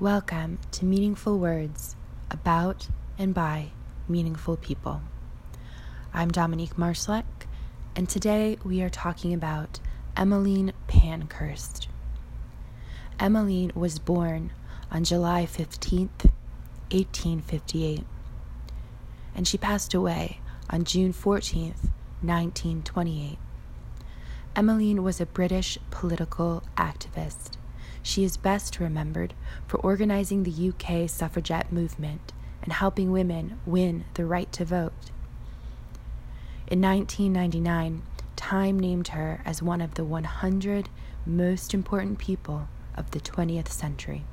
Welcome to Meaningful Words about and by meaningful people. I'm Dominique Marslek, and today we are talking about Emmeline Pankhurst. Emmeline was born on July 15th, 1858, and she passed away on June 14th, 1928. Emmeline was a British political activist she is best remembered for organizing the UK suffragette movement and helping women win the right to vote. In 1999, Time named her as one of the 100 most important people of the 20th century.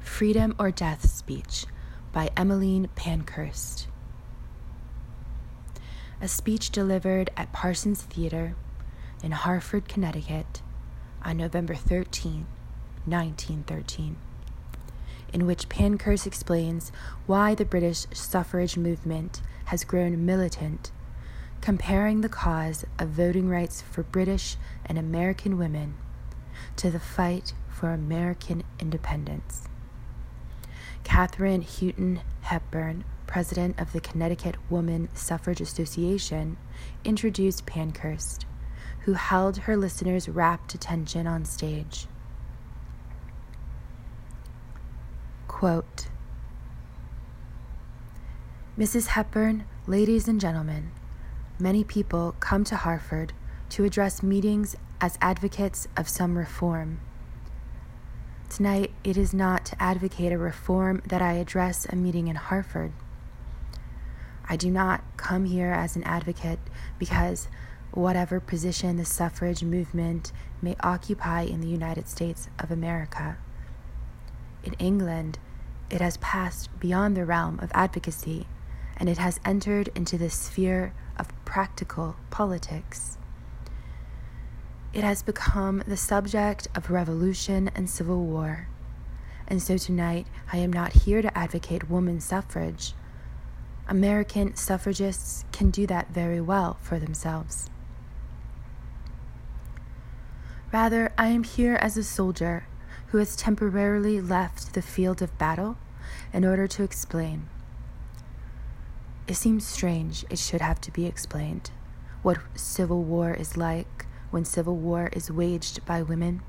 Freedom or Death speech by Emmeline Pankhurst a speech delivered at Parsons Theater in Hartford, Connecticut on November 13, 1913, in which Pankhurst explains why the British suffrage movement has grown militant, comparing the cause of voting rights for British and American women to the fight for American independence. Katharine Houghton Hepburn president of the Connecticut Woman Suffrage Association, introduced Pankhurst, who held her listeners' rapt attention on stage. Quote Mrs. Hepburn, ladies and gentlemen, many people come to Hartford to address meetings as advocates of some reform. Tonight, it is not to advocate a reform that I address a meeting in Hartford. I do not come here as an advocate because whatever position the suffrage movement may occupy in the United States of America. In England, it has passed beyond the realm of advocacy and it has entered into the sphere of practical politics. It has become the subject of revolution and civil war. And so tonight, I am not here to advocate woman suffrage. American suffragists can do that very well for themselves. Rather, I am here as a soldier who has temporarily left the field of battle in order to explain. It seems strange it should have to be explained what civil war is like when civil war is waged by women.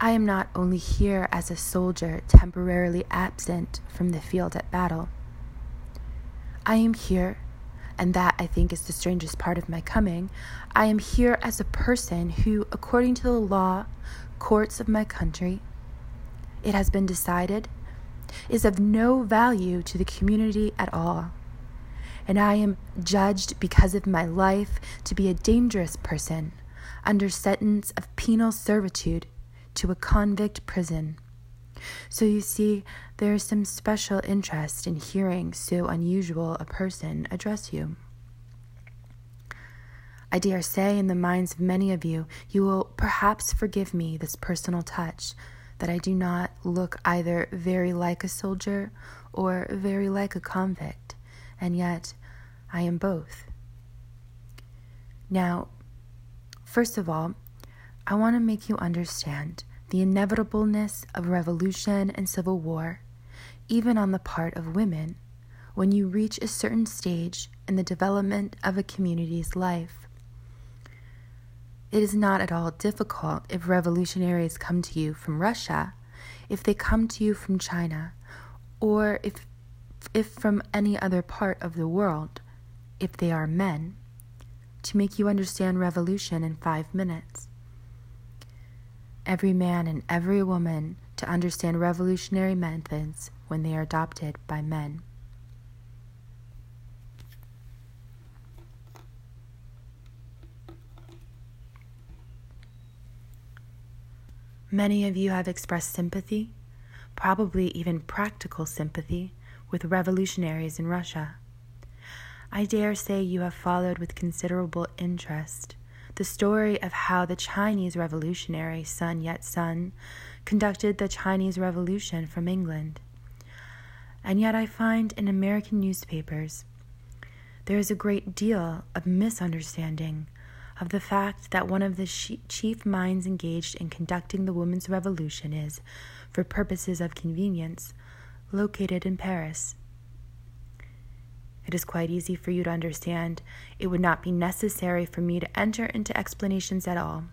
I am not only here as a soldier temporarily absent from the field at battle. I am here, and that I think is the strangest part of my coming. I am here as a person who, according to the law, courts of my country, it has been decided, is of no value to the community at all. And I am judged because of my life to be a dangerous person under sentence of penal servitude to a convict prison. So you see, there is some special interest in hearing so unusual a person address you. I dare say, in the minds of many of you, you will perhaps forgive me this personal touch that I do not look either very like a soldier or very like a convict, and yet I am both. Now, first of all, I want to make you understand the inevitableness of revolution and civil war, even on the part of women, when you reach a certain stage in the development of a community's life. It is not at all difficult if revolutionaries come to you from Russia, if they come to you from China, or if, if from any other part of the world, if they are men, to make you understand revolution in five minutes every man and every woman to understand revolutionary methods when they are adopted by men. Many of you have expressed sympathy, probably even practical sympathy, with revolutionaries in Russia. I dare say you have followed with considerable interest the story of how the Chinese revolutionary Sun Yat sen conducted the Chinese Revolution from England. And yet, I find in American newspapers there is a great deal of misunderstanding of the fact that one of the chief minds engaged in conducting the women's revolution is, for purposes of convenience, located in Paris. It is quite easy for you to understand. It would not be necessary for me to enter into explanations at all.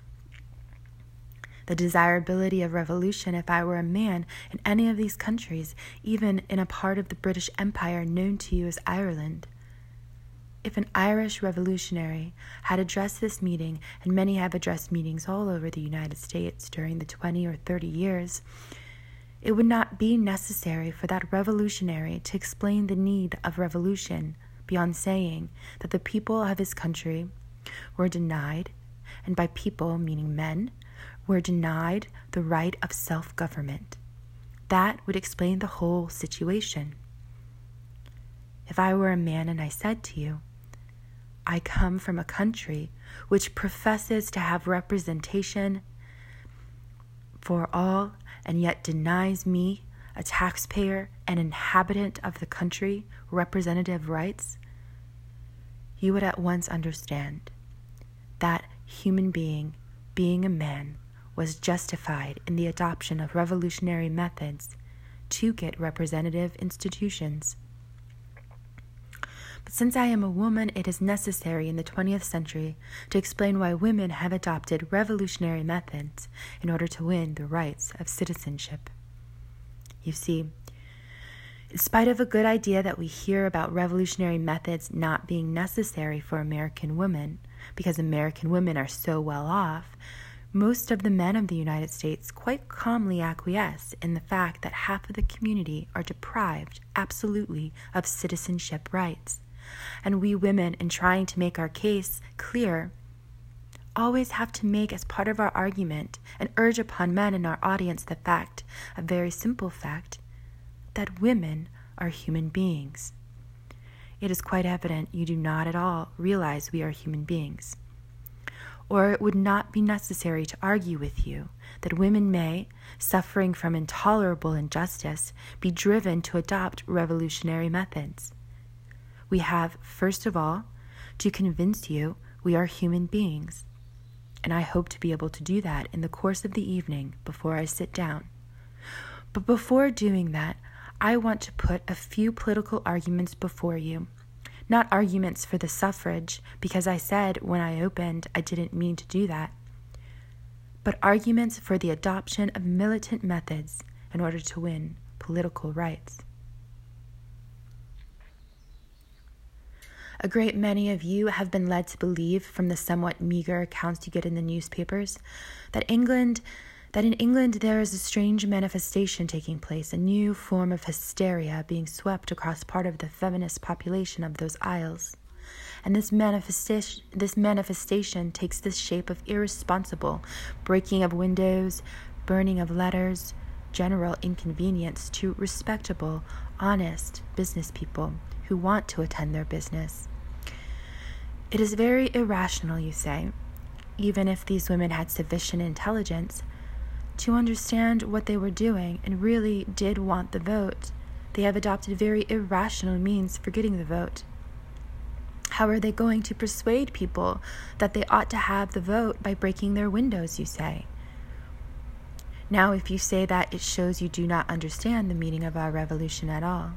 The desirability of revolution, if I were a man in any of these countries, even in a part of the British Empire known to you as Ireland. If an Irish revolutionary had addressed this meeting, and many have addressed meetings all over the United States during the 20 or 30 years, it would not be necessary for that revolutionary to explain the need of revolution beyond saying that the people of his country were denied, and by people meaning men, were denied the right of self government. That would explain the whole situation. If I were a man and I said to you, I come from a country which professes to have representation for all and yet denies me, a taxpayer, an inhabitant of the country, representative rights, you would at once understand that human being, being a man, was justified in the adoption of revolutionary methods to get representative institutions. Since I am a woman, it is necessary in the 20th century to explain why women have adopted revolutionary methods in order to win the rights of citizenship. You see, in spite of a good idea that we hear about revolutionary methods not being necessary for American women, because American women are so well off, most of the men of the United States quite calmly acquiesce in the fact that half of the community are deprived absolutely of citizenship rights and we women, in trying to make our case clear, always have to make as part of our argument and urge upon men in our audience the fact, a very simple fact, that women are human beings. It is quite evident you do not at all realize we are human beings. Or it would not be necessary to argue with you that women may, suffering from intolerable injustice, be driven to adopt revolutionary methods we have, first of all, to convince you we are human beings. And I hope to be able to do that in the course of the evening before I sit down. But before doing that, I want to put a few political arguments before you. Not arguments for the suffrage, because I said when I opened I didn't mean to do that, but arguments for the adoption of militant methods in order to win political rights. A great many of you have been led to believe from the somewhat meager accounts you get in the newspapers that England that in England there is a strange manifestation taking place, a new form of hysteria being swept across part of the feminist population of those isles. And this manifestation, this manifestation takes the shape of irresponsible breaking of windows, burning of letters, general inconvenience to respectable, honest business people who want to attend their business. It is very irrational, you say, even if these women had sufficient intelligence to understand what they were doing and really did want the vote. They have adopted very irrational means for getting the vote. How are they going to persuade people that they ought to have the vote by breaking their windows, you say? Now, if you say that, it shows you do not understand the meaning of our revolution at all.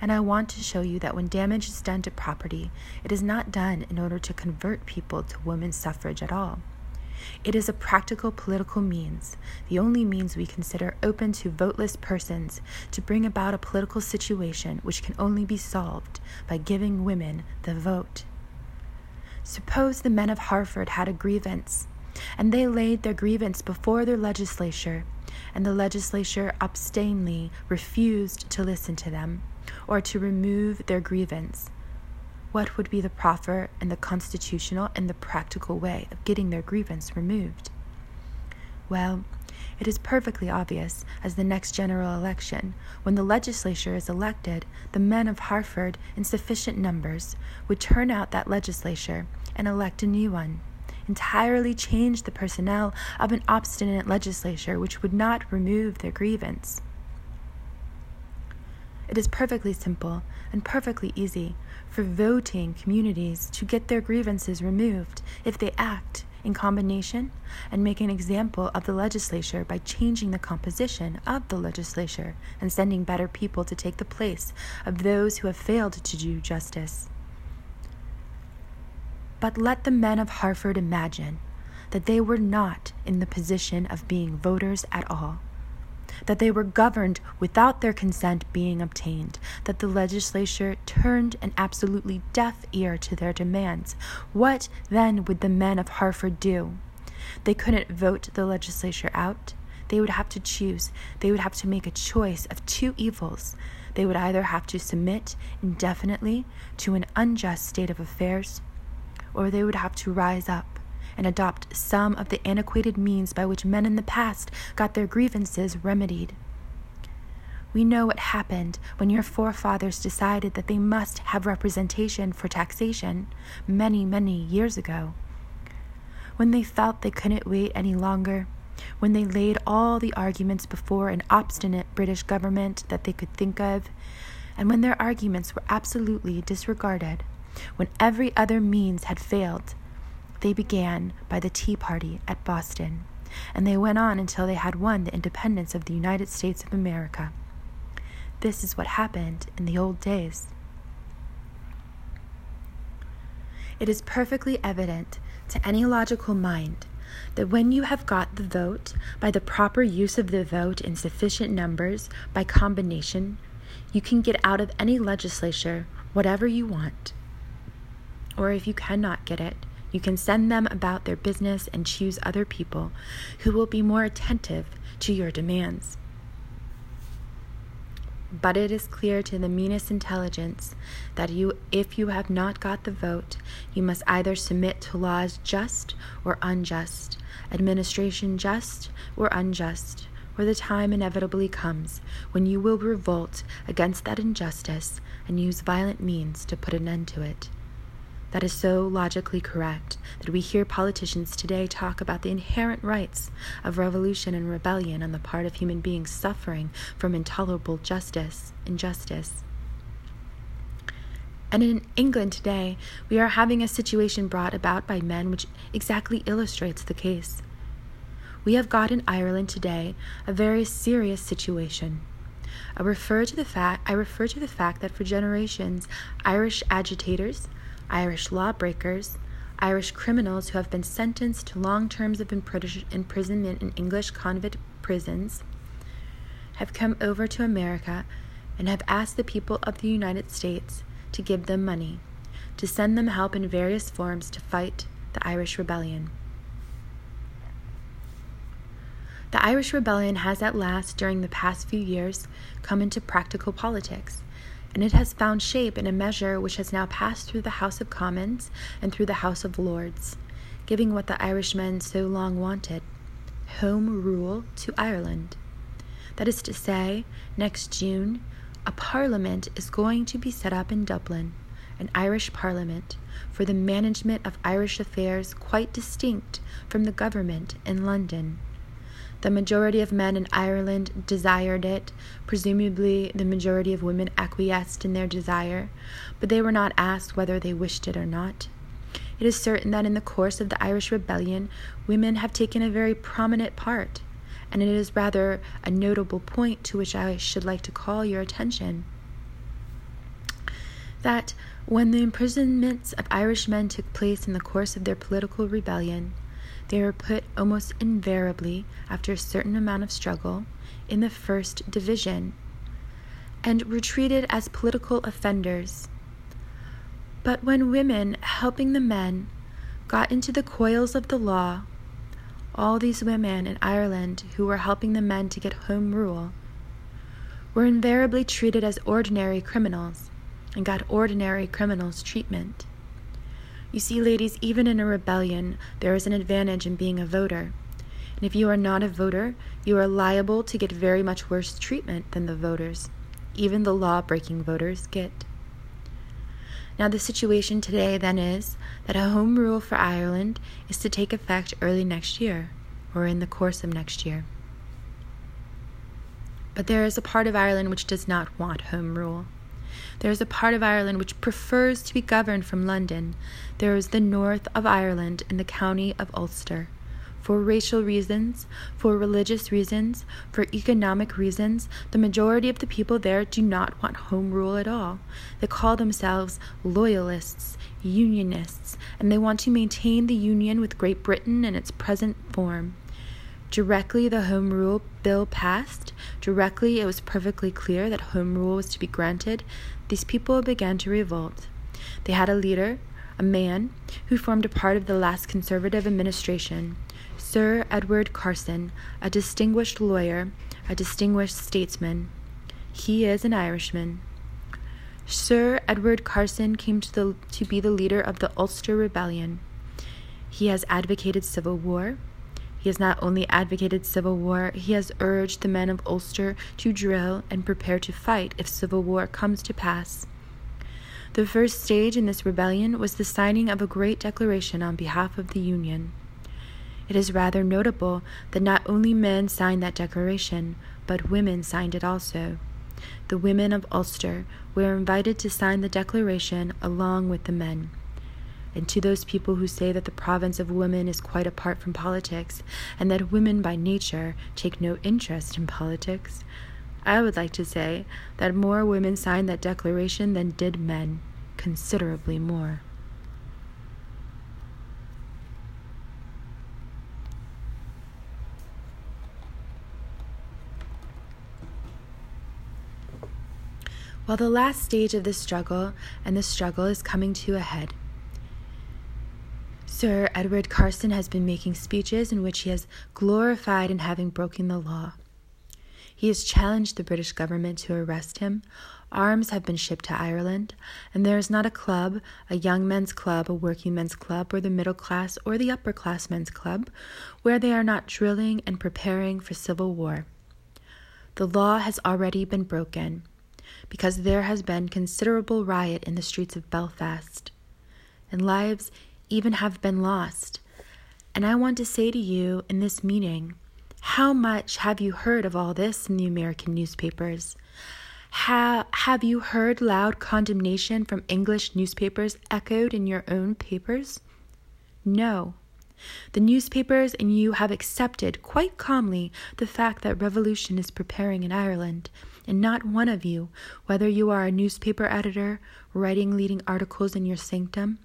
And I want to show you that when damage is done to property, it is not done in order to convert people to women's suffrage at all. It is a practical political means, the only means we consider open to voteless persons to bring about a political situation which can only be solved by giving women the vote. Suppose the men of Hartford had a grievance, and they laid their grievance before their legislature, and the legislature obstinately refused to listen to them or to remove their grievance. What would be the proper and the constitutional and the practical way of getting their grievance removed? Well, it is perfectly obvious, as the next general election, when the legislature is elected, the men of Hartford, in sufficient numbers, would turn out that legislature and elect a new one, entirely change the personnel of an obstinate legislature which would not remove their grievance. It is perfectly simple and perfectly easy for voting communities to get their grievances removed if they act in combination and make an example of the legislature by changing the composition of the legislature and sending better people to take the place of those who have failed to do justice. But let the men of Hartford imagine that they were not in the position of being voters at all that they were governed without their consent being obtained, that the legislature turned an absolutely deaf ear to their demands. What then would the men of Hartford do? They couldn't vote the legislature out. They would have to choose. They would have to make a choice of two evils. They would either have to submit indefinitely to an unjust state of affairs, or they would have to rise up and adopt some of the antiquated means by which men in the past got their grievances remedied. We know what happened when your forefathers decided that they must have representation for taxation many, many years ago. When they felt they couldn't wait any longer, when they laid all the arguments before an obstinate British government that they could think of, and when their arguments were absolutely disregarded, when every other means had failed, they began by the Tea Party at Boston, and they went on until they had won the independence of the United States of America. This is what happened in the old days. It is perfectly evident to any logical mind that when you have got the vote, by the proper use of the vote in sufficient numbers, by combination, you can get out of any legislature whatever you want. Or if you cannot get it, you can send them about their business and choose other people who will be more attentive to your demands. But it is clear to the meanest intelligence that you, if you have not got the vote, you must either submit to laws just or unjust, administration just or unjust, or the time inevitably comes when you will revolt against that injustice and use violent means to put an end to it that is so logically correct that we hear politicians today talk about the inherent rights of revolution and rebellion on the part of human beings suffering from intolerable justice, injustice. And in England today, we are having a situation brought about by men which exactly illustrates the case. We have got in Ireland today a very serious situation. I refer to the fact I refer to the fact that for generations Irish agitators, Irish lawbreakers, Irish criminals who have been sentenced to long terms of imprisonment in English convict prisons, have come over to America and have asked the people of the United States to give them money, to send them help in various forms to fight the Irish Rebellion. The Irish Rebellion has at last, during the past few years, come into practical politics and it has found shape in a measure which has now passed through the House of Commons and through the House of Lords, giving what the Irishmen so long wanted Home Rule to Ireland. That is to say, next June, a parliament is going to be set up in Dublin, an Irish parliament, for the management of Irish affairs quite distinct from the government in London. The majority of men in Ireland desired it. Presumably, the majority of women acquiesced in their desire, but they were not asked whether they wished it or not. It is certain that in the course of the Irish Rebellion, women have taken a very prominent part, and it is rather a notable point to which I should like to call your attention. That when the imprisonments of Irish men took place in the course of their political rebellion, they were put almost invariably, after a certain amount of struggle, in the first division and were treated as political offenders. But when women, helping the men, got into the coils of the law, all these women in Ireland who were helping the men to get home rule were invariably treated as ordinary criminals and got ordinary criminals' treatment. You see, ladies, even in a rebellion, there is an advantage in being a voter. And if you are not a voter, you are liable to get very much worse treatment than the voters, even the law breaking voters get. Now, the situation today then is that a home rule for Ireland is to take effect early next year, or in the course of next year. But there is a part of Ireland which does not want Home Rule. There is a part of Ireland which prefers to be governed from London. There is the north of Ireland in the county of Ulster. For racial reasons, for religious reasons, for economic reasons, the majority of the people there do not want home rule at all. They call themselves loyalists, unionists, and they want to maintain the union with Great Britain in its present form. Directly the Home Rule Bill passed, directly it was perfectly clear that Home Rule was to be granted, these people began to revolt. They had a leader, a man, who formed a part of the last Conservative administration, Sir Edward Carson, a distinguished lawyer, a distinguished statesman. He is an Irishman. Sir Edward Carson came to, the, to be the leader of the Ulster Rebellion. He has advocated civil war. He has not only advocated civil war, he has urged the men of Ulster to drill and prepare to fight if civil war comes to pass. The first stage in this rebellion was the signing of a great declaration on behalf of the Union. It is rather notable that not only men signed that declaration, but women signed it also. The women of Ulster were invited to sign the declaration along with the men. And to those people who say that the province of women is quite apart from politics, and that women by nature take no interest in politics, I would like to say that more women signed that declaration than did men, considerably more. While the last stage of the struggle, and the struggle is coming to a head, Sir Edward Carson has been making speeches in which he has glorified in having broken the law. He has challenged the British government to arrest him. Arms have been shipped to Ireland, and there is not a club, a young men's club, a working men's club, or the middle class or the upper class men's club, where they are not drilling and preparing for civil war. The law has already been broken because there has been considerable riot in the streets of Belfast, and lives even have been lost. And I want to say to you in this meeting how much have you heard of all this in the American newspapers? Ha- have you heard loud condemnation from English newspapers echoed in your own papers? No. The newspapers and you have accepted quite calmly the fact that revolution is preparing in Ireland, and not one of you, whether you are a newspaper editor writing leading articles in your sanctum,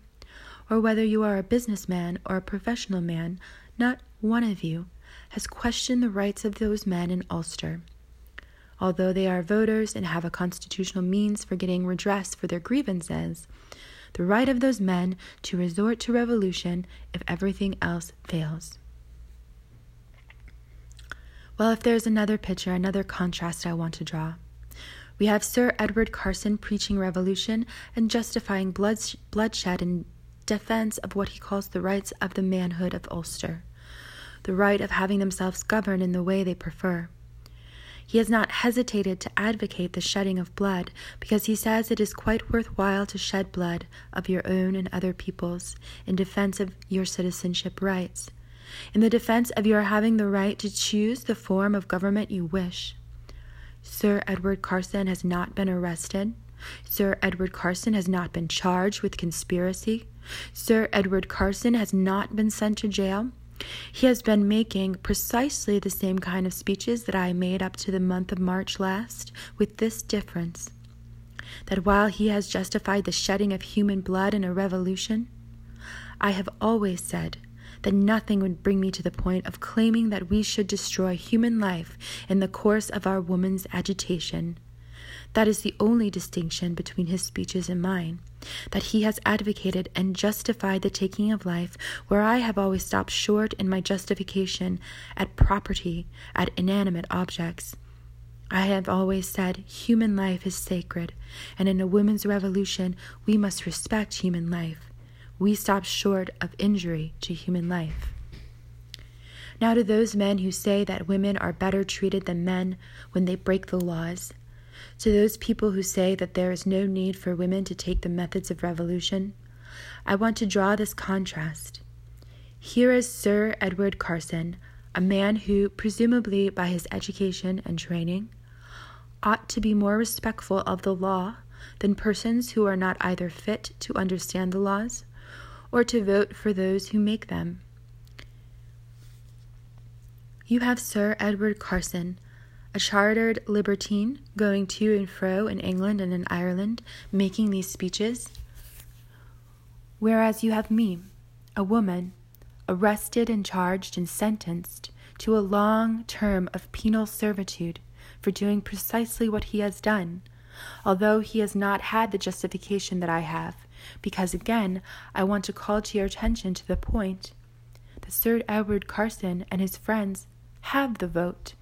or whether you are a businessman or a professional man, not one of you has questioned the rights of those men in Ulster. Although they are voters and have a constitutional means for getting redress for their grievances, the right of those men to resort to revolution if everything else fails. Well, if there's another picture, another contrast I want to draw. We have Sir Edward Carson preaching revolution and justifying bloodshed in defense of what he calls the rights of the manhood of Ulster, the right of having themselves govern in the way they prefer. He has not hesitated to advocate the shedding of blood because he says it is quite worthwhile to shed blood of your own and other people's in defense of your citizenship rights, in the defense of your having the right to choose the form of government you wish. Sir Edward Carson has not been arrested. Sir Edward Carson has not been charged with conspiracy. Sir Edward Carson has not been sent to jail. He has been making precisely the same kind of speeches that I made up to the month of March last, with this difference that while he has justified the shedding of human blood in a revolution, I have always said that nothing would bring me to the point of claiming that we should destroy human life in the course of our woman's agitation. That is the only distinction between his speeches and mine that he has advocated and justified the taking of life, where I have always stopped short in my justification at property, at inanimate objects. I have always said human life is sacred, and in a women's revolution we must respect human life. We stop short of injury to human life. Now, to those men who say that women are better treated than men when they break the laws, to those people who say that there is no need for women to take the methods of revolution, I want to draw this contrast. Here is Sir Edward Carson, a man who, presumably by his education and training, ought to be more respectful of the law than persons who are not either fit to understand the laws or to vote for those who make them. You have Sir Edward Carson, a chartered libertine, going to and fro in England and in Ireland, making these speeches. Whereas you have me, a woman, arrested and charged and sentenced to a long term of penal servitude for doing precisely what he has done, although he has not had the justification that I have, because again, I want to call to your attention to the point that Sir Edward Carson and his friends have the vote,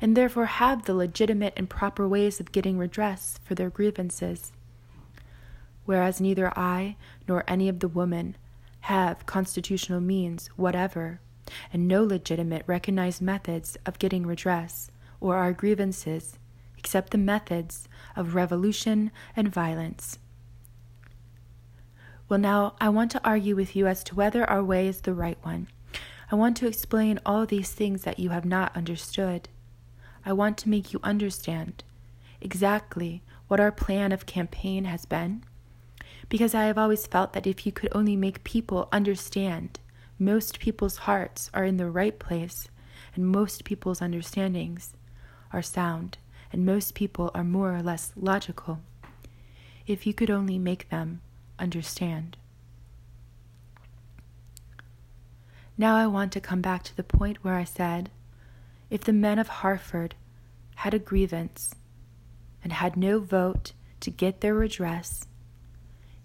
and therefore have the legitimate and proper ways of getting redress for their grievances. Whereas neither I nor any of the women have constitutional means whatever, and no legitimate recognized methods of getting redress or our grievances except the methods of revolution and violence. Well, now I want to argue with you as to whether our way is the right one. I want to explain all these things that you have not understood. I want to make you understand exactly what our plan of campaign has been because I have always felt that if you could only make people understand, most people's hearts are in the right place, and most people's understandings are sound, and most people are more or less logical. If you could only make them understand. Now I want to come back to the point where I said if the men of Hartford had a grievance and had no vote to get their redress,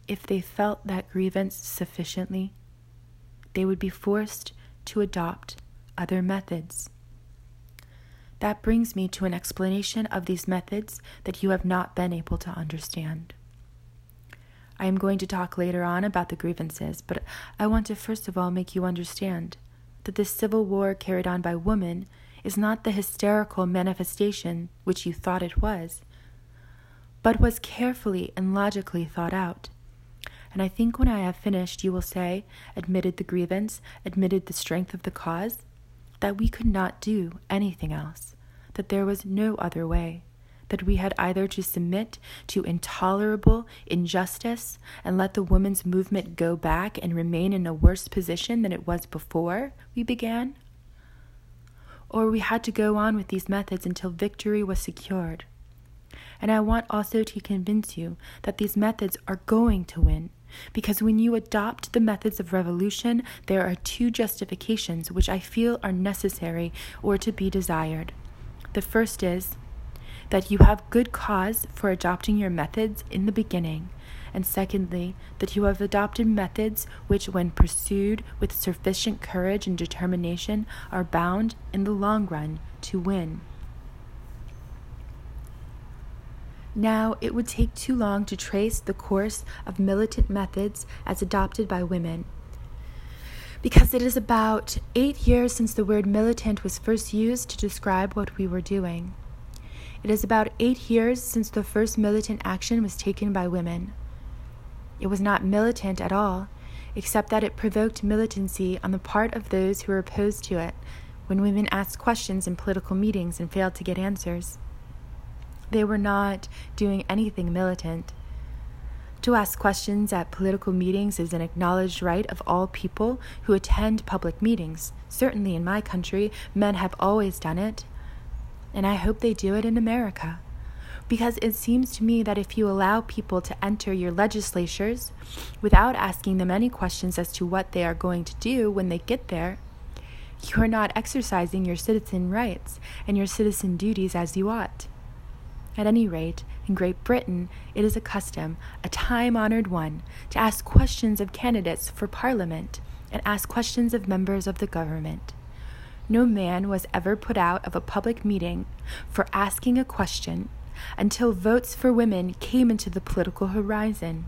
if they felt that grievance sufficiently, they would be forced to adopt other methods. That brings me to an explanation of these methods that you have not been able to understand. I am going to talk later on about the grievances, but I want to first of all make you understand that this civil war carried on by women is not the hysterical manifestation which you thought it was, but was carefully and logically thought out. And I think when I have finished, you will say, admitted the grievance, admitted the strength of the cause, that we could not do anything else, that there was no other way, that we had either to submit to intolerable injustice and let the women's movement go back and remain in a worse position than it was before we began, or we had to go on with these methods until victory was secured. And I want also to convince you that these methods are going to win because when you adopt the methods of revolution, there are two justifications which I feel are necessary or to be desired. The first is that you have good cause for adopting your methods in the beginning, and secondly, that you have adopted methods which, when pursued with sufficient courage and determination, are bound, in the long run, to win. Now, it would take too long to trace the course of militant methods as adopted by women. Because it is about eight years since the word militant was first used to describe what we were doing. It is about eight years since the first militant action was taken by women. It was not militant at all, except that it provoked militancy on the part of those who were opposed to it when women asked questions in political meetings and failed to get answers. They were not doing anything militant. To ask questions at political meetings is an acknowledged right of all people who attend public meetings. Certainly in my country, men have always done it. And I hope they do it in America. Because it seems to me that if you allow people to enter your legislatures without asking them any questions as to what they are going to do when they get there, you are not exercising your citizen rights and your citizen duties as you ought. At any rate, in Great Britain, it is a custom, a time honored one, to ask questions of candidates for Parliament and ask questions of members of the government. No man was ever put out of a public meeting for asking a question until votes for women came into the political horizon.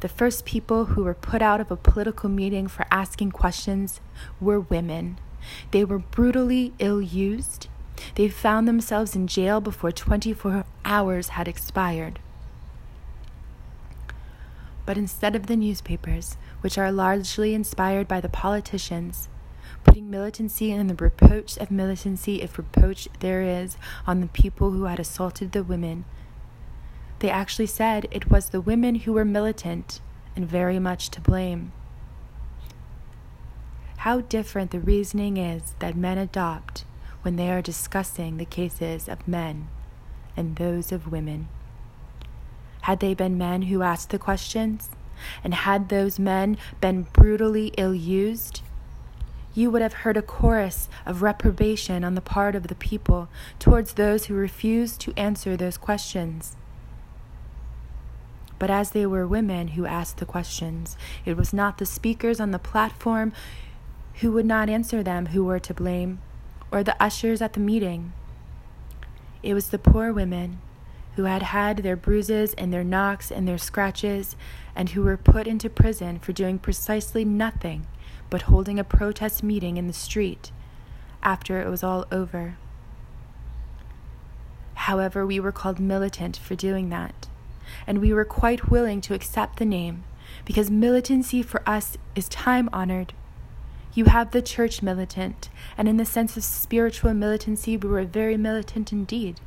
The first people who were put out of a political meeting for asking questions were women. They were brutally ill used they found themselves in jail before 24 hours had expired. But instead of the newspapers, which are largely inspired by the politicians, putting militancy and the reproach of militancy, if reproach there is, on the people who had assaulted the women. They actually said it was the women who were militant and very much to blame. How different the reasoning is that men adopt when they are discussing the cases of men and those of women. Had they been men who asked the questions, and had those men been brutally ill used, you would have heard a chorus of reprobation on the part of the people towards those who refused to answer those questions. But as they were women who asked the questions, it was not the speakers on the platform who would not answer them who were to blame, or the ushers at the meeting. It was the poor women who had had their bruises and their knocks and their scratches, and who were put into prison for doing precisely nothing but holding a protest meeting in the street after it was all over. However, we were called militant for doing that, and we were quite willing to accept the name because militancy for us is time honored. You have the church militant, and in the sense of spiritual militancy, we were very militant indeed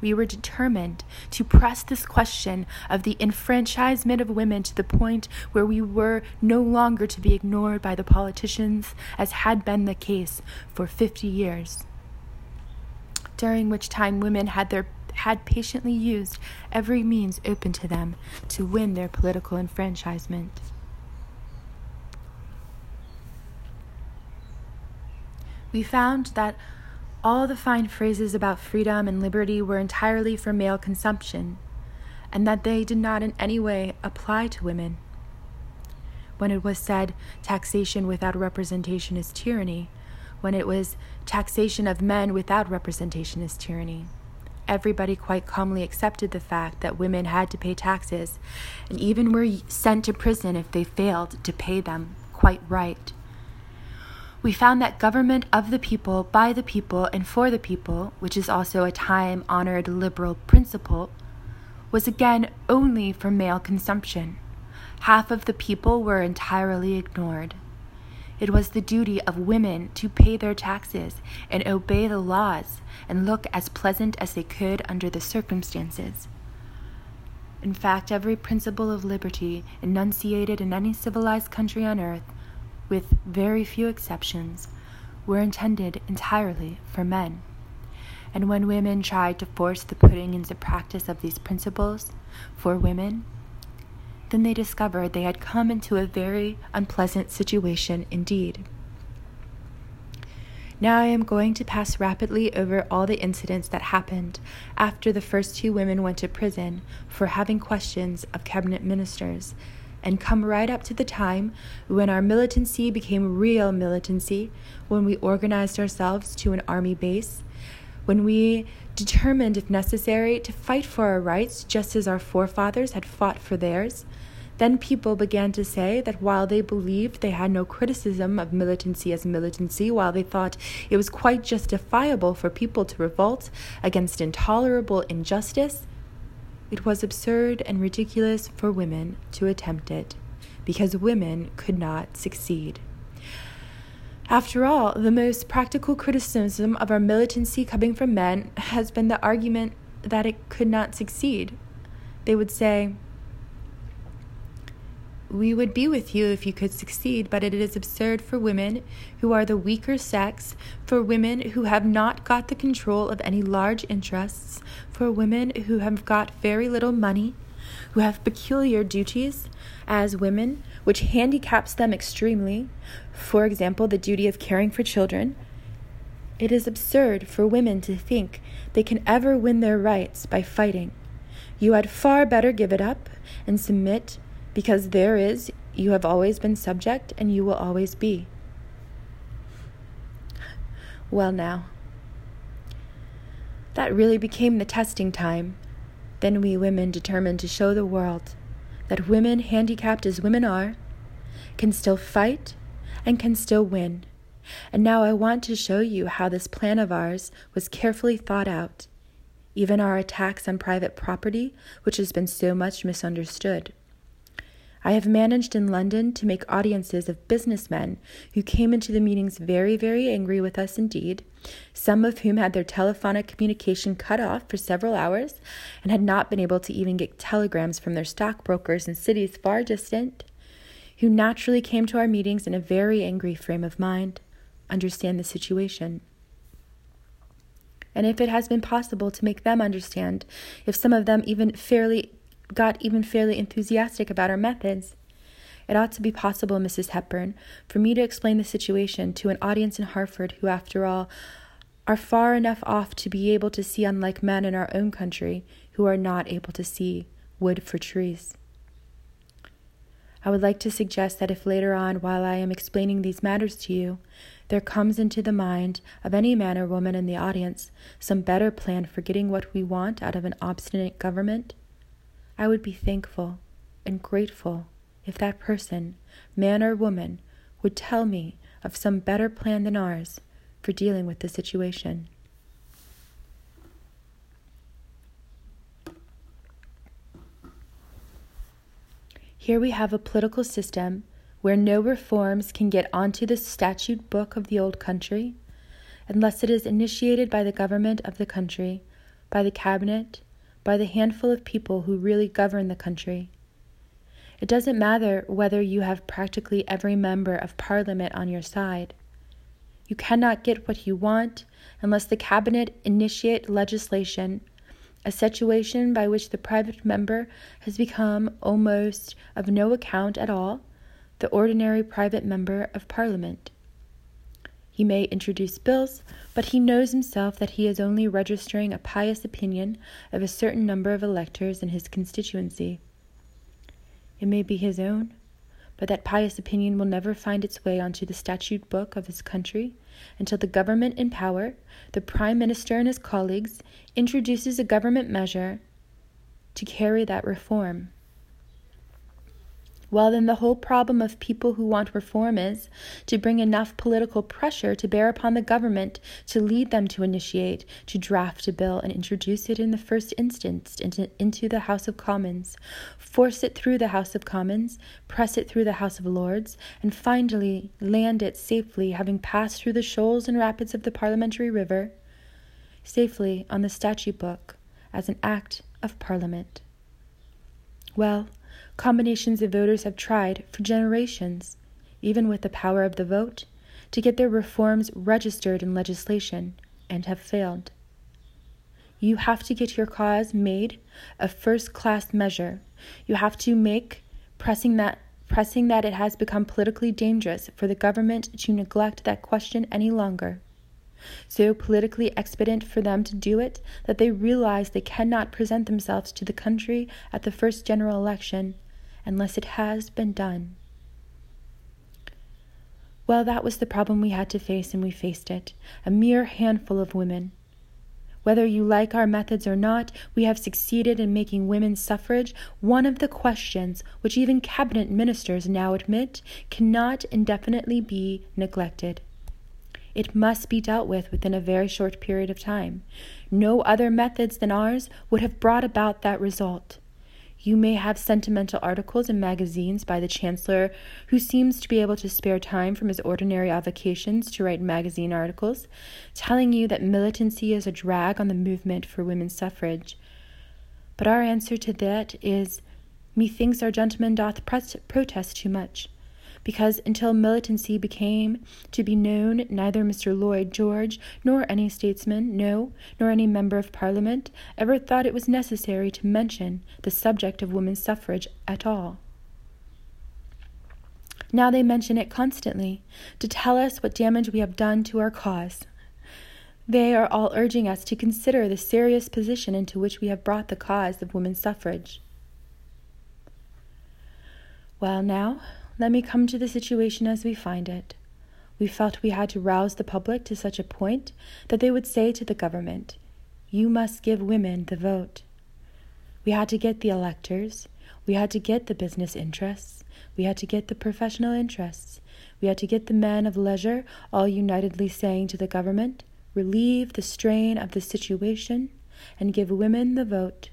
we were determined to press this question of the enfranchisement of women to the point where we were no longer to be ignored by the politicians, as had been the case for 50 years, during which time women had their had patiently used every means open to them to win their political enfranchisement. We found that all the fine phrases about freedom and liberty were entirely for male consumption, and that they did not in any way apply to women. When it was said taxation without representation is tyranny, when it was taxation of men without representation is tyranny, everybody quite calmly accepted the fact that women had to pay taxes and even were sent to prison if they failed to pay them quite right we found that government of the people, by the people, and for the people, which is also a time honored liberal principle, was again only for male consumption. Half of the people were entirely ignored. It was the duty of women to pay their taxes and obey the laws and look as pleasant as they could under the circumstances. In fact, every principle of liberty enunciated in any civilized country on earth with very few exceptions, were intended entirely for men. And when women tried to force the putting into practice of these principles for women, then they discovered they had come into a very unpleasant situation indeed. Now I am going to pass rapidly over all the incidents that happened after the first two women went to prison for having questions of cabinet ministers and come right up to the time when our militancy became real militancy, when we organized ourselves to an army base, when we determined, if necessary, to fight for our rights just as our forefathers had fought for theirs. Then people began to say that while they believed they had no criticism of militancy as militancy, while they thought it was quite justifiable for people to revolt against intolerable injustice, it was absurd and ridiculous for women to attempt it, because women could not succeed. After all, the most practical criticism of our militancy coming from men has been the argument that it could not succeed. They would say, we would be with you if you could succeed, but it is absurd for women who are the weaker sex, for women who have not got the control of any large interests, for women who have got very little money, who have peculiar duties as women, which handicaps them extremely, for example, the duty of caring for children. It is absurd for women to think they can ever win their rights by fighting. You had far better give it up and submit because there is, you have always been subject, and you will always be. Well, now, that really became the testing time. Then we women determined to show the world that women, handicapped as women are, can still fight and can still win. And now I want to show you how this plan of ours was carefully thought out, even our attacks on private property, which has been so much misunderstood. I have managed in London to make audiences of businessmen who came into the meetings very, very angry with us indeed, some of whom had their telephonic communication cut off for several hours and had not been able to even get telegrams from their stockbrokers in cities far distant, who naturally came to our meetings in a very angry frame of mind, understand the situation. And if it has been possible to make them understand, if some of them even fairly got even fairly enthusiastic about our methods. It ought to be possible, Mrs. Hepburn, for me to explain the situation to an audience in Hartford who, after all, are far enough off to be able to see unlike men in our own country who are not able to see wood for trees. I would like to suggest that if later on, while I am explaining these matters to you, there comes into the mind of any man or woman in the audience some better plan for getting what we want out of an obstinate government, I would be thankful and grateful if that person, man or woman, would tell me of some better plan than ours for dealing with the situation. Here we have a political system where no reforms can get onto the statute book of the old country unless it is initiated by the government of the country, by the cabinet, by the handful of people who really govern the country. It doesn't matter whether you have practically every member of parliament on your side. You cannot get what you want unless the cabinet initiate legislation, a situation by which the private member has become almost of no account at all, the ordinary private member of parliament. He may introduce bills, but he knows himself that he is only registering a pious opinion of a certain number of electors in his constituency. It may be his own, but that pious opinion will never find its way onto the statute book of his country until the government in power, the prime minister and his colleagues, introduces a government measure to carry that reform. Well, then, the whole problem of people who want reform is to bring enough political pressure to bear upon the government to lead them to initiate, to draft a bill and introduce it in the first instance into, into the House of Commons, force it through the House of Commons, press it through the House of Lords, and finally land it safely, having passed through the shoals and rapids of the parliamentary river, safely on the statute book as an act of Parliament. Well, Combinations of voters have tried for generations, even with the power of the vote, to get their reforms registered in legislation and have failed. You have to get your cause made a first class measure. You have to make pressing that pressing that it has become politically dangerous for the government to neglect that question any longer. So politically expedient for them to do it that they realize they cannot present themselves to the country at the first general election unless it has been done. Well, that was the problem we had to face, and we faced it a mere handful of women. Whether you like our methods or not, we have succeeded in making women's suffrage one of the questions which even cabinet ministers now admit cannot indefinitely be neglected. It must be dealt with within a very short period of time. No other methods than ours would have brought about that result. You may have sentimental articles in magazines by the Chancellor, who seems to be able to spare time from his ordinary avocations to write magazine articles, telling you that militancy is a drag on the movement for women's suffrage. But our answer to that is Methinks our gentleman doth protest too much because until militancy became to be known, neither Mr. Lloyd George, nor any statesman, no, nor any member of Parliament, ever thought it was necessary to mention the subject of women's suffrage at all. Now they mention it constantly, to tell us what damage we have done to our cause. They are all urging us to consider the serious position into which we have brought the cause of women's suffrage. Well, now, let me come to the situation as we find it. We felt we had to rouse the public to such a point that they would say to the government, You must give women the vote. We had to get the electors. We had to get the business interests. We had to get the professional interests. We had to get the men of leisure all unitedly saying to the government, Relieve the strain of the situation and give women the vote.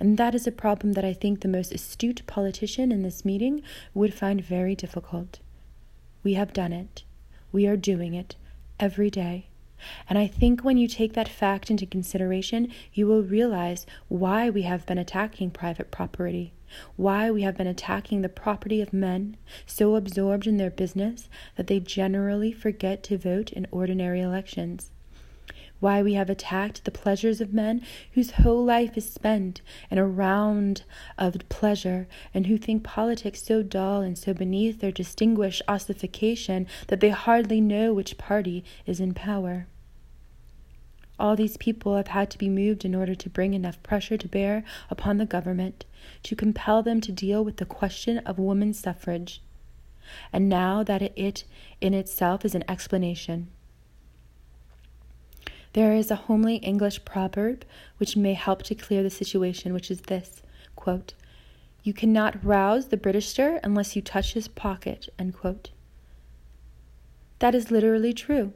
And that is a problem that I think the most astute politician in this meeting would find very difficult. We have done it. We are doing it every day. And I think when you take that fact into consideration, you will realize why we have been attacking private property, why we have been attacking the property of men, so absorbed in their business that they generally forget to vote in ordinary elections why we have attacked the pleasures of men whose whole life is spent in a round of pleasure, and who think politics so dull and so beneath their distinguished ossification that they hardly know which party is in power. All these people have had to be moved in order to bring enough pressure to bear upon the government to compel them to deal with the question of woman suffrage. And now that it in itself is an explanation, there is a homely English proverb which may help to clear the situation, which is this quote, You cannot rouse the Britisher unless you touch his pocket. That is literally true.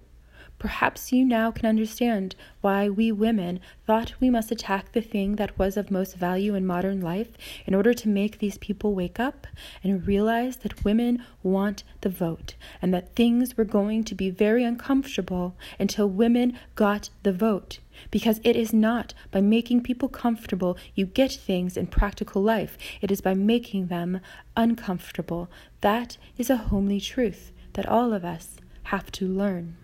Perhaps you now can understand why we women thought we must attack the thing that was of most value in modern life in order to make these people wake up and realize that women want the vote and that things were going to be very uncomfortable until women got the vote. Because it is not by making people comfortable you get things in practical life, it is by making them uncomfortable. That is a homely truth that all of us have to learn.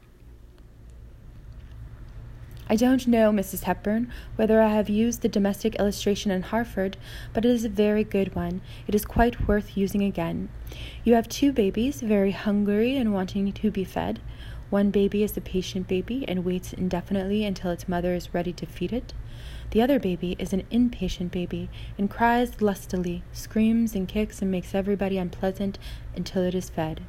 I don't know, Mrs. Hepburn, whether I have used the domestic illustration in Hartford, but it is a very good one. It is quite worth using again. You have two babies, very hungry and wanting to be fed. One baby is a patient baby and waits indefinitely until its mother is ready to feed it. The other baby is an impatient baby and cries lustily, screams and kicks and makes everybody unpleasant until it is fed.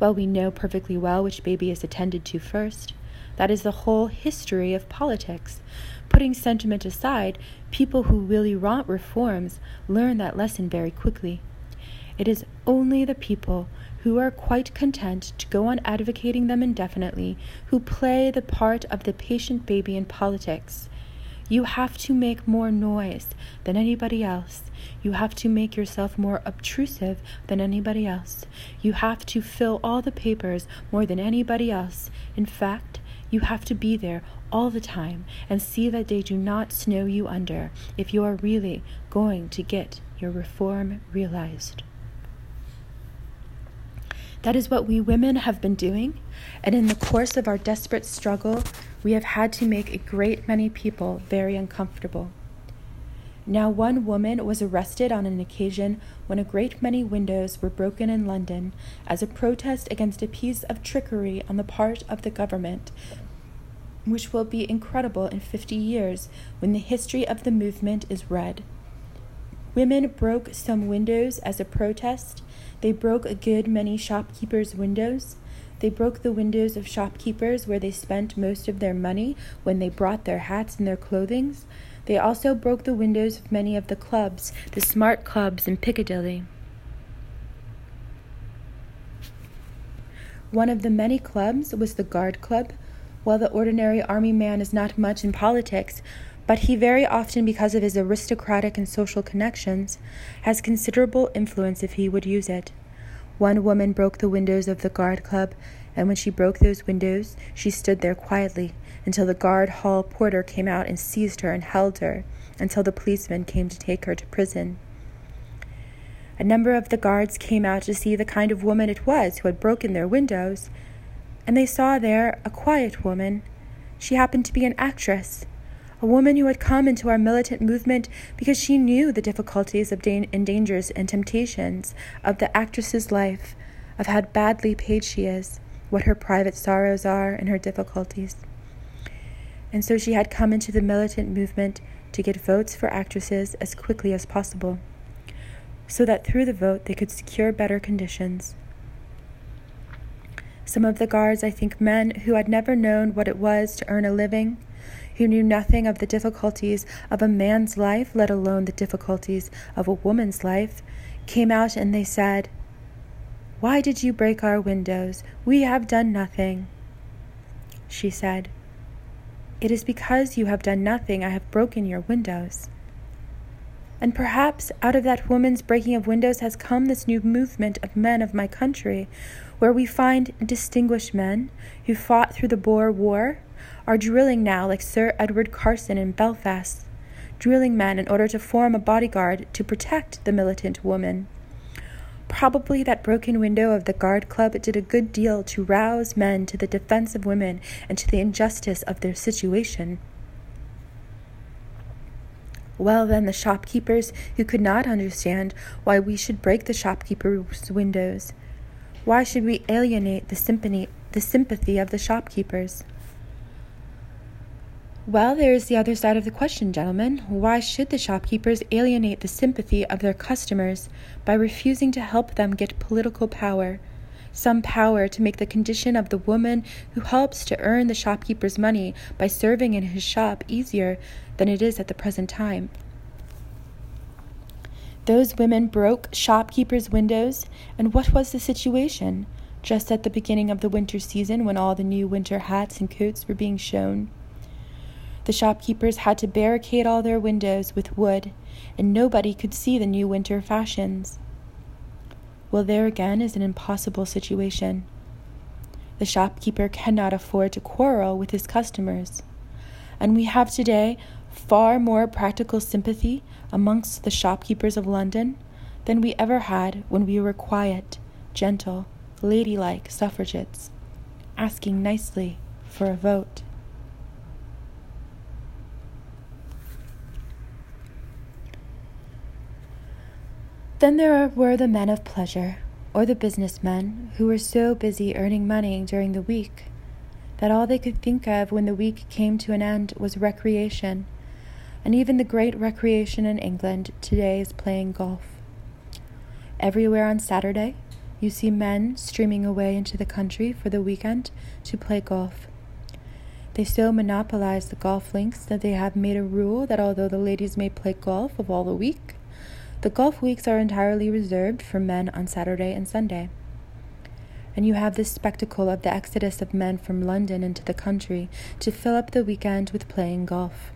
Well, we know perfectly well which baby is attended to first. That is the whole history of politics. Putting sentiment aside, people who really want reforms learn that lesson very quickly. It is only the people who are quite content to go on advocating them indefinitely who play the part of the patient baby in politics. You have to make more noise than anybody else. You have to make yourself more obtrusive than anybody else. You have to fill all the papers more than anybody else. In fact, you have to be there all the time and see that they do not snow you under if you are really going to get your reform realized. That is what we women have been doing, and in the course of our desperate struggle, we have had to make a great many people very uncomfortable. Now, one woman was arrested on an occasion when a great many windows were broken in London as a protest against a piece of trickery on the part of the government, which will be incredible in 50 years when the history of the movement is read. Women broke some windows as a protest. They broke a good many shopkeepers' windows. They broke the windows of shopkeepers where they spent most of their money when they brought their hats and their clothing. They also broke the windows of many of the clubs, the smart clubs in Piccadilly. One of the many clubs was the Guard Club. While the ordinary army man is not much in politics, but he very often, because of his aristocratic and social connections, has considerable influence if he would use it. One woman broke the windows of the Guard Club, and when she broke those windows, she stood there quietly until the guard hall porter came out and seized her and held her until the policeman came to take her to prison. A number of the guards came out to see the kind of woman it was who had broken their windows, and they saw there a quiet woman. She happened to be an actress, a woman who had come into our militant movement because she knew the difficulties and dangers and temptations of the actress's life, of how badly paid she is, what her private sorrows are, and her difficulties and so she had come into the militant movement to get votes for actresses as quickly as possible, so that through the vote they could secure better conditions. Some of the guards, I think men who had never known what it was to earn a living, who knew nothing of the difficulties of a man's life, let alone the difficulties of a woman's life, came out and they said, Why did you break our windows? We have done nothing. She said, it is because you have done nothing I have broken your windows. And perhaps out of that woman's breaking of windows has come this new movement of men of my country, where we find distinguished men who fought through the Boer War, are drilling now like Sir Edward Carson in Belfast, drilling men in order to form a bodyguard to protect the militant woman. Probably that broken window of the Guard Club did a good deal to rouse men to the defense of women and to the injustice of their situation. Well, then, the shopkeepers who could not understand why we should break the shopkeepers' windows. Why should we alienate the sympathy, the sympathy of the shopkeepers? Well, there is the other side of the question, gentlemen. Why should the shopkeepers alienate the sympathy of their customers by refusing to help them get political power? Some power to make the condition of the woman who helps to earn the shopkeeper's money by serving in his shop easier than it is at the present time. Those women broke shopkeepers' windows, and what was the situation? Just at the beginning of the winter season, when all the new winter hats and coats were being shown. The shopkeepers had to barricade all their windows with wood, and nobody could see the new winter fashions. Well, there again is an impossible situation. The shopkeeper cannot afford to quarrel with his customers. And we have today far more practical sympathy amongst the shopkeepers of London than we ever had when we were quiet, gentle, ladylike suffragettes, asking nicely for a vote. Then there were the men of pleasure, or the business men, who were so busy earning money during the week that all they could think of when the week came to an end was recreation. And even the great recreation in England today is playing golf. Everywhere on Saturday, you see men streaming away into the country for the weekend to play golf. They so monopolize the golf links that they have made a rule that although the ladies may play golf of all the week, the golf weeks are entirely reserved for men on Saturday and Sunday. And you have this spectacle of the exodus of men from London into the country to fill up the weekend with playing golf.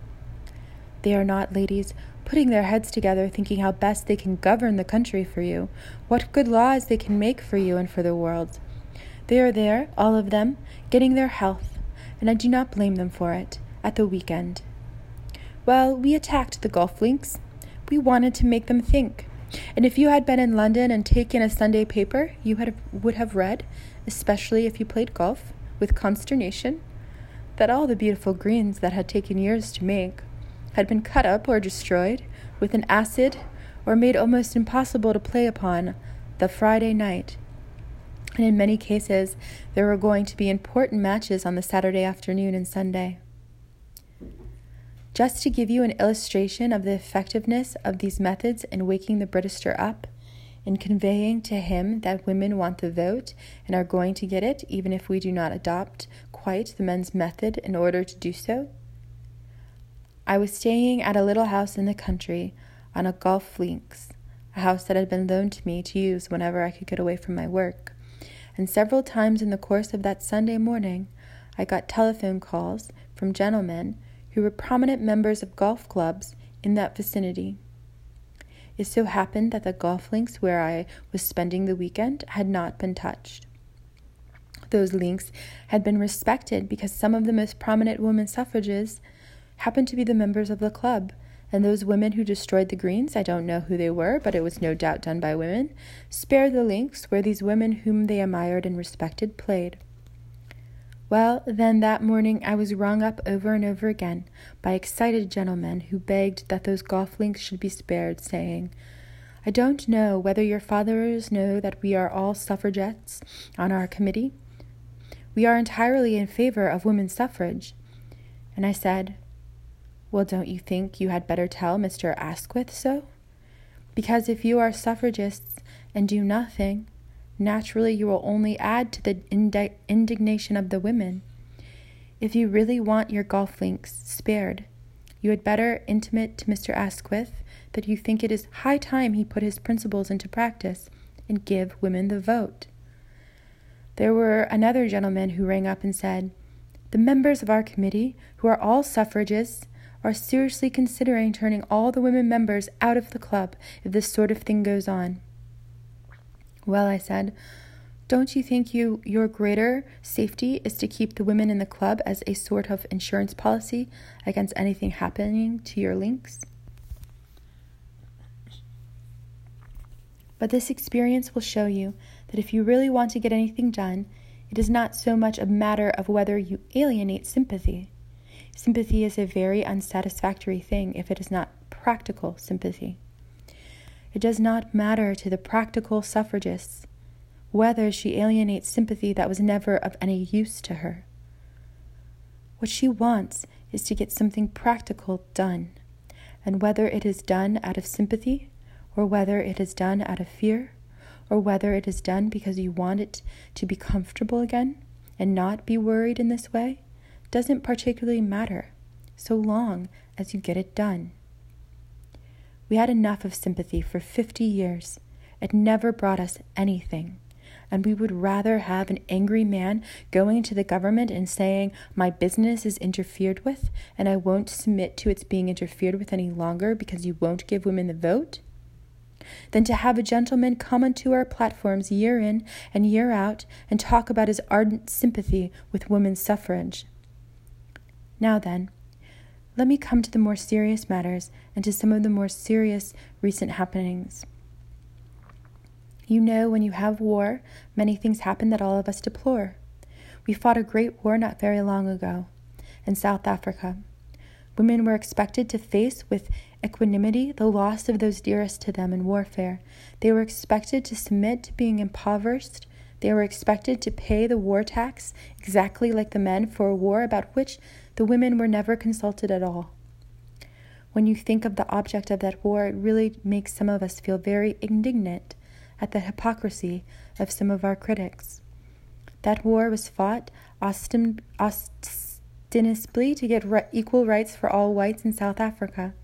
They are not ladies putting their heads together thinking how best they can govern the country for you, what good laws they can make for you and for the world. They are there, all of them, getting their health, and I do not blame them for it, at the weekend. Well, we attacked the golf links, we wanted to make them think. And if you had been in London and taken a Sunday paper, you had, would have read, especially if you played golf, with consternation, that all the beautiful greens that had taken years to make had been cut up or destroyed with an acid or made almost impossible to play upon the Friday night. And in many cases, there were going to be important matches on the Saturday afternoon and Sunday. Just to give you an illustration of the effectiveness of these methods in waking the Britisher up, in conveying to him that women want the vote and are going to get it even if we do not adopt quite the men's method in order to do so. I was staying at a little house in the country on a golf links, a house that had been loaned to me to use whenever I could get away from my work. And several times in the course of that Sunday morning, I got telephone calls from gentlemen who were prominent members of golf clubs in that vicinity. It so happened that the golf links where I was spending the weekend had not been touched. Those links had been respected because some of the most prominent women suffragists happened to be the members of the club, and those women who destroyed the greens, I don't know who they were, but it was no doubt done by women, spared the links where these women whom they admired and respected played. Well, then that morning I was rung up over and over again by excited gentlemen who begged that those golf links should be spared, saying, I don't know whether your fathers know that we are all suffragettes on our committee. We are entirely in favor of women's suffrage. And I said, Well, don't you think you had better tell Mr. Asquith so? Because if you are suffragists and do nothing, naturally you will only add to the indi- indignation of the women. If you really want your golf links spared, you had better intimate to Mr. Asquith that you think it is high time he put his principles into practice and give women the vote. There were another gentleman who rang up and said, The members of our committee, who are all suffragists, are seriously considering turning all the women members out of the club if this sort of thing goes on. Well, I said, don't you think you your greater safety is to keep the women in the club as a sort of insurance policy against anything happening to your links? But this experience will show you that if you really want to get anything done, it is not so much a matter of whether you alienate sympathy. Sympathy is a very unsatisfactory thing if it is not practical sympathy. It does not matter to the practical suffragists whether she alienates sympathy that was never of any use to her. What she wants is to get something practical done, and whether it is done out of sympathy, or whether it is done out of fear, or whether it is done because you want it to be comfortable again and not be worried in this way, doesn't particularly matter, so long as you get it done. We had enough of sympathy for fifty years. It never brought us anything and we would rather have an angry man going to the government and saying, My business is interfered with, and I won't submit to its being interfered with any longer because you won't give women the vote, than to have a gentleman come onto our platforms year in and year out and talk about his ardent sympathy with women's suffrage. Now then, let me come to the more serious matters and to some of the more serious recent happenings. You know, when you have war, many things happen that all of us deplore. We fought a great war not very long ago in South Africa. Women were expected to face with equanimity the loss of those dearest to them in warfare. They were expected to submit to being impoverished. They were expected to pay the war tax exactly like the men for a war about which the women were never consulted at all. When you think of the object of that war, it really makes some of us feel very indignant at the hypocrisy of some of our critics. That war was fought ostensibly to get re- equal rights for all whites in South Africa.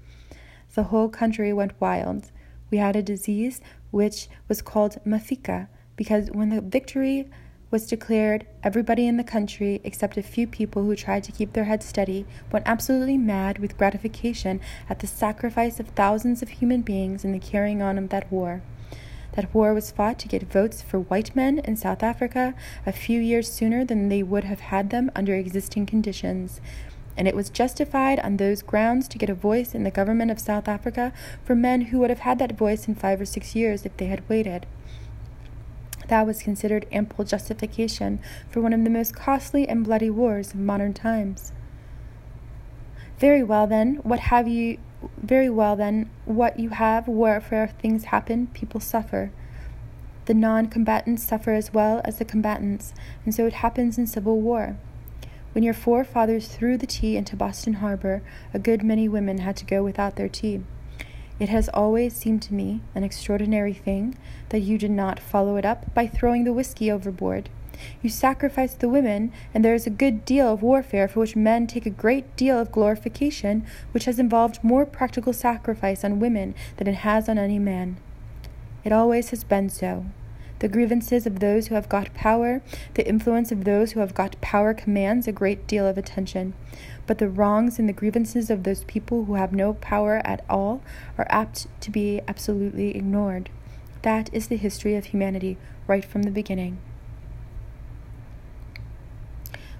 The whole country went wild. We had a disease which was called mafficking because when the victory was declared, everybody in the country, except a few people who tried to keep their heads steady, went absolutely mad with gratification at the sacrifice of thousands of human beings in the carrying on of that war. That war was fought to get votes for white men in South Africa a few years sooner than they would have had them under existing conditions. And it was justified on those grounds to get a voice in the government of South Africa for men who would have had that voice in five or six years if they had waited. That was considered ample justification for one of the most costly and bloody wars of modern times. Very well, then, what have you very well, then, what you have, where things happen, people suffer. The non combatants suffer as well as the combatants, and so it happens in civil war. When your forefathers threw the tea into Boston Harbor, a good many women had to go without their tea. It has always seemed to me an extraordinary thing that you did not follow it up by throwing the whiskey overboard. You sacrifice the women, and there is a good deal of warfare for which men take a great deal of glorification, which has involved more practical sacrifice on women than it has on any man. It always has been so. The grievances of those who have got power, the influence of those who have got power commands a great deal of attention. But the wrongs and the grievances of those people who have no power at all are apt to be absolutely ignored. That is the history of humanity right from the beginning.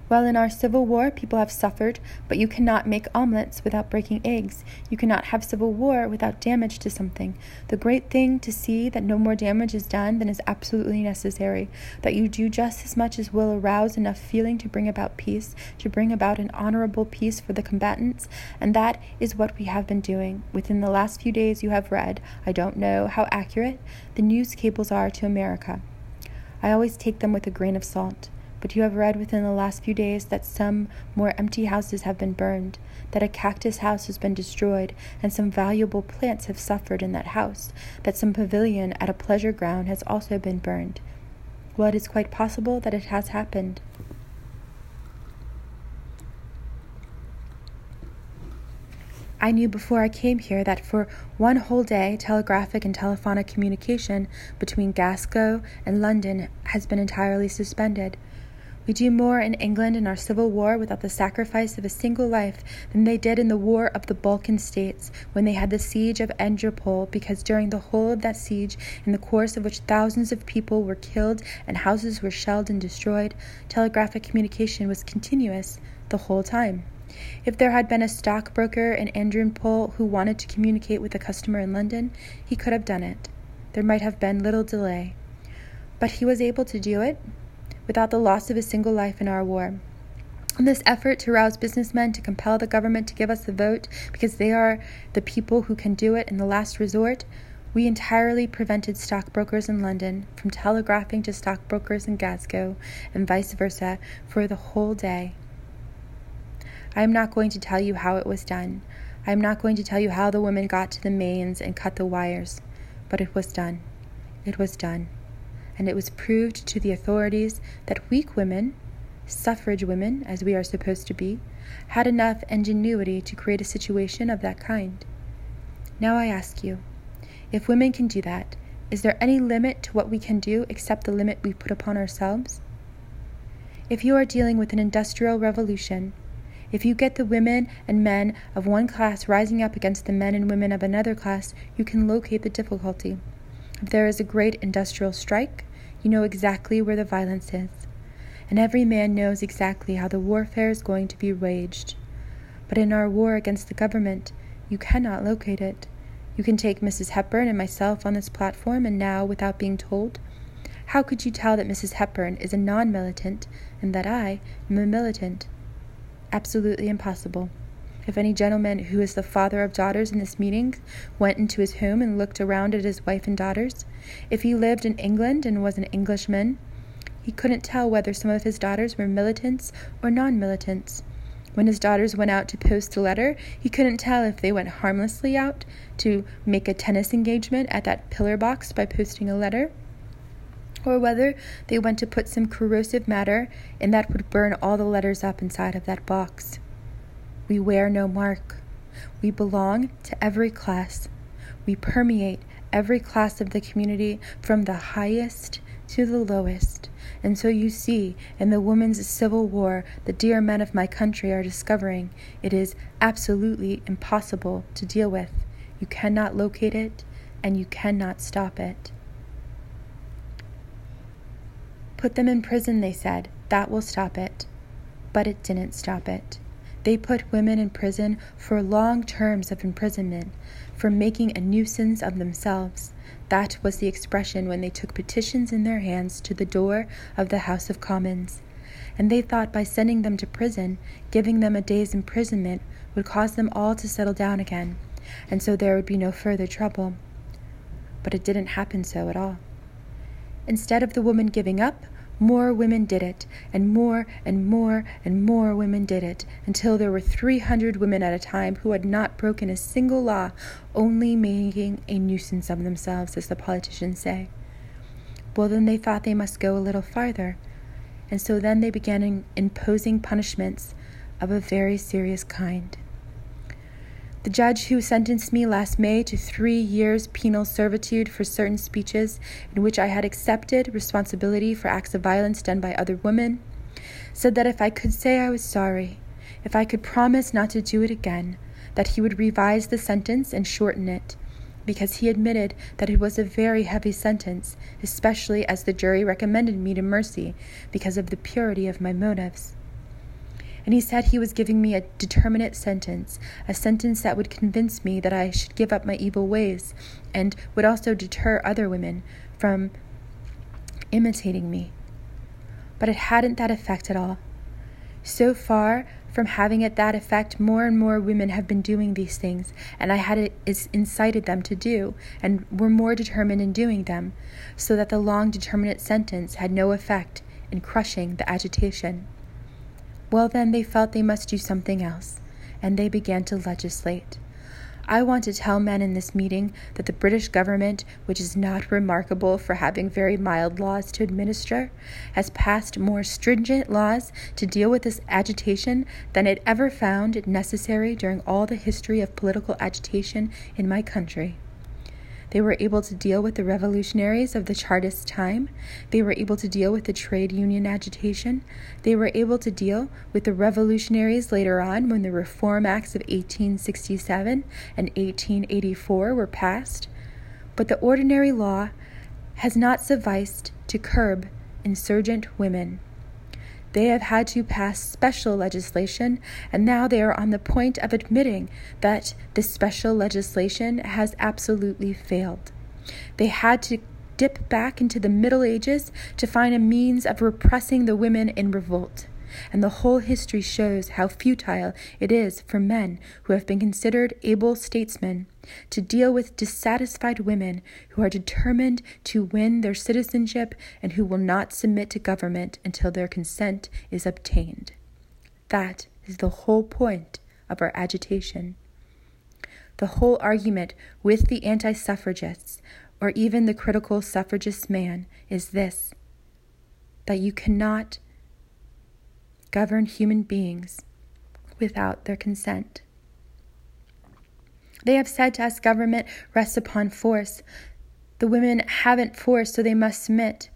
Well, in our civil war, people have suffered, but you cannot make omelets without breaking eggs. You cannot have civil war without damage to something. The great thing to see that no more damage is done than is absolutely necessary, that you do just as much as will arouse enough feeling to bring about peace, to bring about an honorable peace for the combatants, and that is what we have been doing. Within the last few days, you have read, I don't know how accurate, the news cables are to America. I always take them with a grain of salt. But you have read within the last few days that some more empty houses have been burned, that a cactus house has been destroyed, and some valuable plants have suffered in that house, that some pavilion at a pleasure ground has also been burned. Well, it is quite possible that it has happened. I knew before I came here that for one whole day telegraphic and telephonic communication between Glasgow and London has been entirely suspended. We do more in England in our civil war without the sacrifice of a single life than they did in the War of the Balkan States when they had the siege of Adrianople, because during the whole of that siege, in the course of which thousands of people were killed and houses were shelled and destroyed, telegraphic communication was continuous the whole time. If there had been a stockbroker in Adrianople who wanted to communicate with a customer in London, he could have done it. There might have been little delay. But he was able to do it without the loss of a single life in our war. In this effort to rouse businessmen to compel the government to give us the vote because they are the people who can do it in the last resort, we entirely prevented stockbrokers in London from telegraphing to stockbrokers in Glasgow and vice versa for the whole day. I am not going to tell you how it was done. I am not going to tell you how the women got to the mains and cut the wires, but it was done. It was done and it was proved to the authorities that weak women, suffrage women as we are supposed to be, had enough ingenuity to create a situation of that kind. Now I ask you, if women can do that, is there any limit to what we can do except the limit we put upon ourselves? If you are dealing with an industrial revolution, if you get the women and men of one class rising up against the men and women of another class, you can locate the difficulty. If there is a great industrial strike, you know exactly where the violence is, and every man knows exactly how the warfare is going to be waged. But in our war against the government, you cannot locate it. You can take Mrs. Hepburn and myself on this platform, and now, without being told, how could you tell that Mrs. Hepburn is a non militant and that I am a militant? Absolutely impossible. If any gentleman who is the father of daughters in this meeting went into his home and looked around at his wife and daughters, if he lived in England and was an Englishman, he couldn't tell whether some of his daughters were militants or non militants. When his daughters went out to post a letter, he couldn't tell if they went harmlessly out to make a tennis engagement at that pillar box by posting a letter, or whether they went to put some corrosive matter in that would burn all the letters up inside of that box. We wear no mark. We belong to every class. We permeate every class of the community from the highest to the lowest. And so you see, in the women's civil war, the dear men of my country are discovering it is absolutely impossible to deal with. You cannot locate it, and you cannot stop it. Put them in prison, they said. That will stop it. But it didn't stop it. They put women in prison for long terms of imprisonment, for making a nuisance of themselves. That was the expression when they took petitions in their hands to the door of the House of Commons. And they thought by sending them to prison, giving them a day's imprisonment, would cause them all to settle down again, and so there would be no further trouble. But it didn't happen so at all. Instead of the woman giving up, more women did it, and more and more and more women did it, until there were 300 women at a time who had not broken a single law, only making a nuisance of themselves, as the politicians say. Well, then they thought they must go a little farther, and so then they began imposing punishments of a very serious kind. The judge who sentenced me last May to three years penal servitude for certain speeches in which I had accepted responsibility for acts of violence done by other women said that if I could say I was sorry, if I could promise not to do it again, that he would revise the sentence and shorten it, because he admitted that it was a very heavy sentence, especially as the jury recommended me to mercy because of the purity of my motives and he said he was giving me a determinate sentence, a sentence that would convince me that I should give up my evil ways, and would also deter other women from imitating me. But it hadn't that effect at all. So far from having it that effect, more and more women have been doing these things, and I had it incited them to do, and were more determined in doing them, so that the long determinate sentence had no effect in crushing the agitation. Well, then they felt they must do something else, and they began to legislate. I want to tell men in this meeting that the British government, which is not remarkable for having very mild laws to administer, has passed more stringent laws to deal with this agitation than it ever found necessary during all the history of political agitation in my country. They were able to deal with the revolutionaries of the Chartist time. They were able to deal with the trade union agitation. They were able to deal with the revolutionaries later on when the Reform Acts of 1867 and 1884 were passed. But the ordinary law has not sufficed to curb insurgent women. They have had to pass special legislation, and now they are on the point of admitting that this special legislation has absolutely failed. They had to dip back into the Middle Ages to find a means of repressing the women in revolt and the whole history shows how futile it is for men who have been considered able statesmen to deal with dissatisfied women who are determined to win their citizenship and who will not submit to government until their consent is obtained. That is the whole point of our agitation. The whole argument with the anti suffragists, or even the critical suffragist man, is this that you cannot govern human beings without their consent. They have said to us government rests upon force. The women haven't force, so they must submit.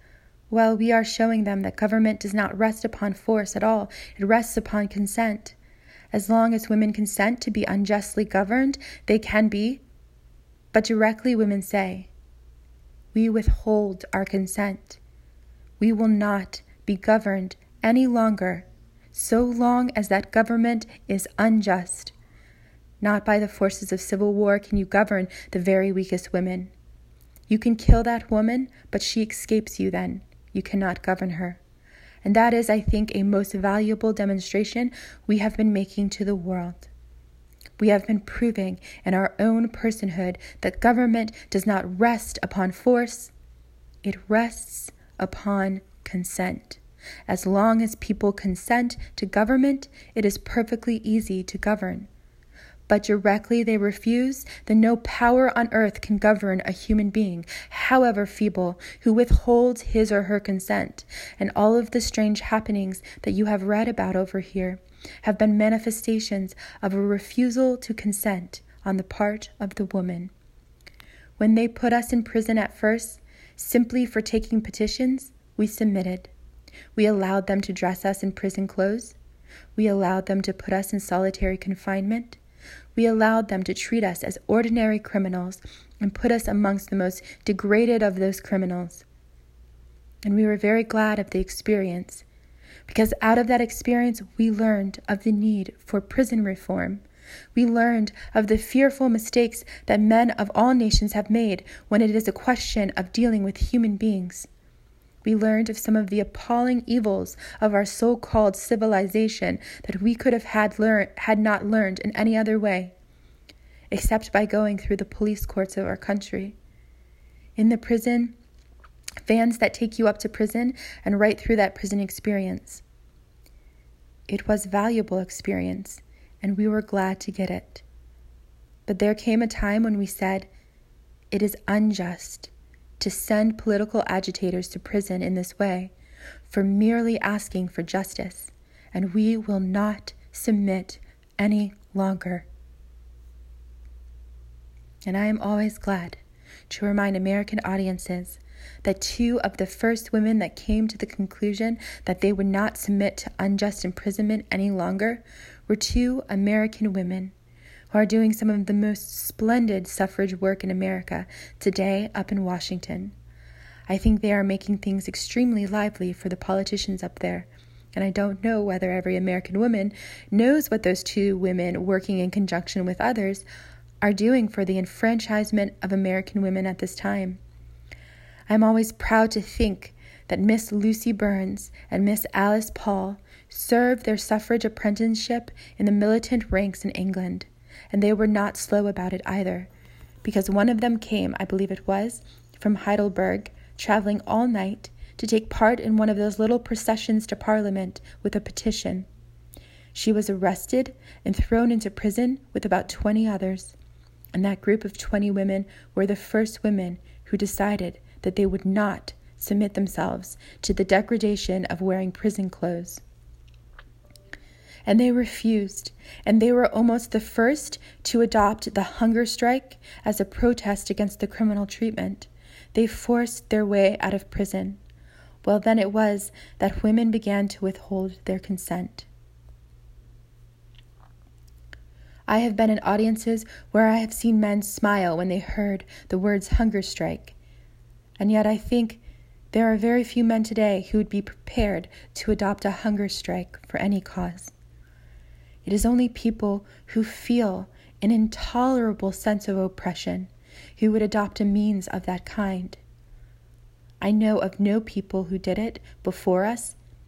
Well, we are showing them that government does not rest upon force at all, it rests upon consent. As long as women consent to be unjustly governed, they can be. But directly women say, We withhold our consent. We will not be governed any longer so long as that government is unjust. Not by the forces of civil war can you govern the very weakest women. You can kill that woman, but she escapes you then. You cannot govern her. And that is, I think, a most valuable demonstration we have been making to the world. We have been proving in our own personhood that government does not rest upon force, it rests upon consent. As long as people consent to government, it is perfectly easy to govern. But directly they refuse, then no power on earth can govern a human being, however feeble, who withholds his or her consent. And all of the strange happenings that you have read about over here have been manifestations of a refusal to consent on the part of the woman. When they put us in prison at first, simply for taking petitions, we submitted. We allowed them to dress us in prison clothes. We allowed them to put us in solitary confinement. We allowed them to treat us as ordinary criminals and put us amongst the most degraded of those criminals. And we were very glad of the experience, because out of that experience we learned of the need for prison reform. We learned of the fearful mistakes that men of all nations have made when it is a question of dealing with human beings. We learned of some of the appalling evils of our so called civilization that we could have had, learn- had not learned in any other way, except by going through the police courts of our country. In the prison, vans that take you up to prison and right through that prison experience. It was valuable experience, and we were glad to get it. But there came a time when we said, It is unjust to send political agitators to prison in this way for merely asking for justice, and we will not submit any longer. And I am always glad to remind American audiences that two of the first women that came to the conclusion that they would not submit to unjust imprisonment any longer were two American women who are doing some of the most splendid suffrage work in America today up in Washington. I think they are making things extremely lively for the politicians up there. And I don't know whether every American woman knows what those two women, working in conjunction with others, are doing for the enfranchisement of American women at this time. I'm always proud to think that Miss Lucy Burns and Miss Alice Paul served their suffrage apprenticeship in the militant ranks in England and they were not slow about it either, because one of them came, I believe it was, from Heidelberg, traveling all night to take part in one of those little processions to Parliament with a petition. She was arrested and thrown into prison with about 20 others, and that group of 20 women were the first women who decided that they would not submit themselves to the degradation of wearing prison clothes. And they refused, and they were almost the first to adopt the hunger strike as a protest against the criminal treatment. They forced their way out of prison. Well, then it was that women began to withhold their consent. I have been in audiences where I have seen men smile when they heard the words hunger strike. And yet I think there are very few men today who would be prepared to adopt a hunger strike for any cause. It is only people who feel an intolerable sense of oppression who would adopt a means of that kind. I know of no people who did it before us,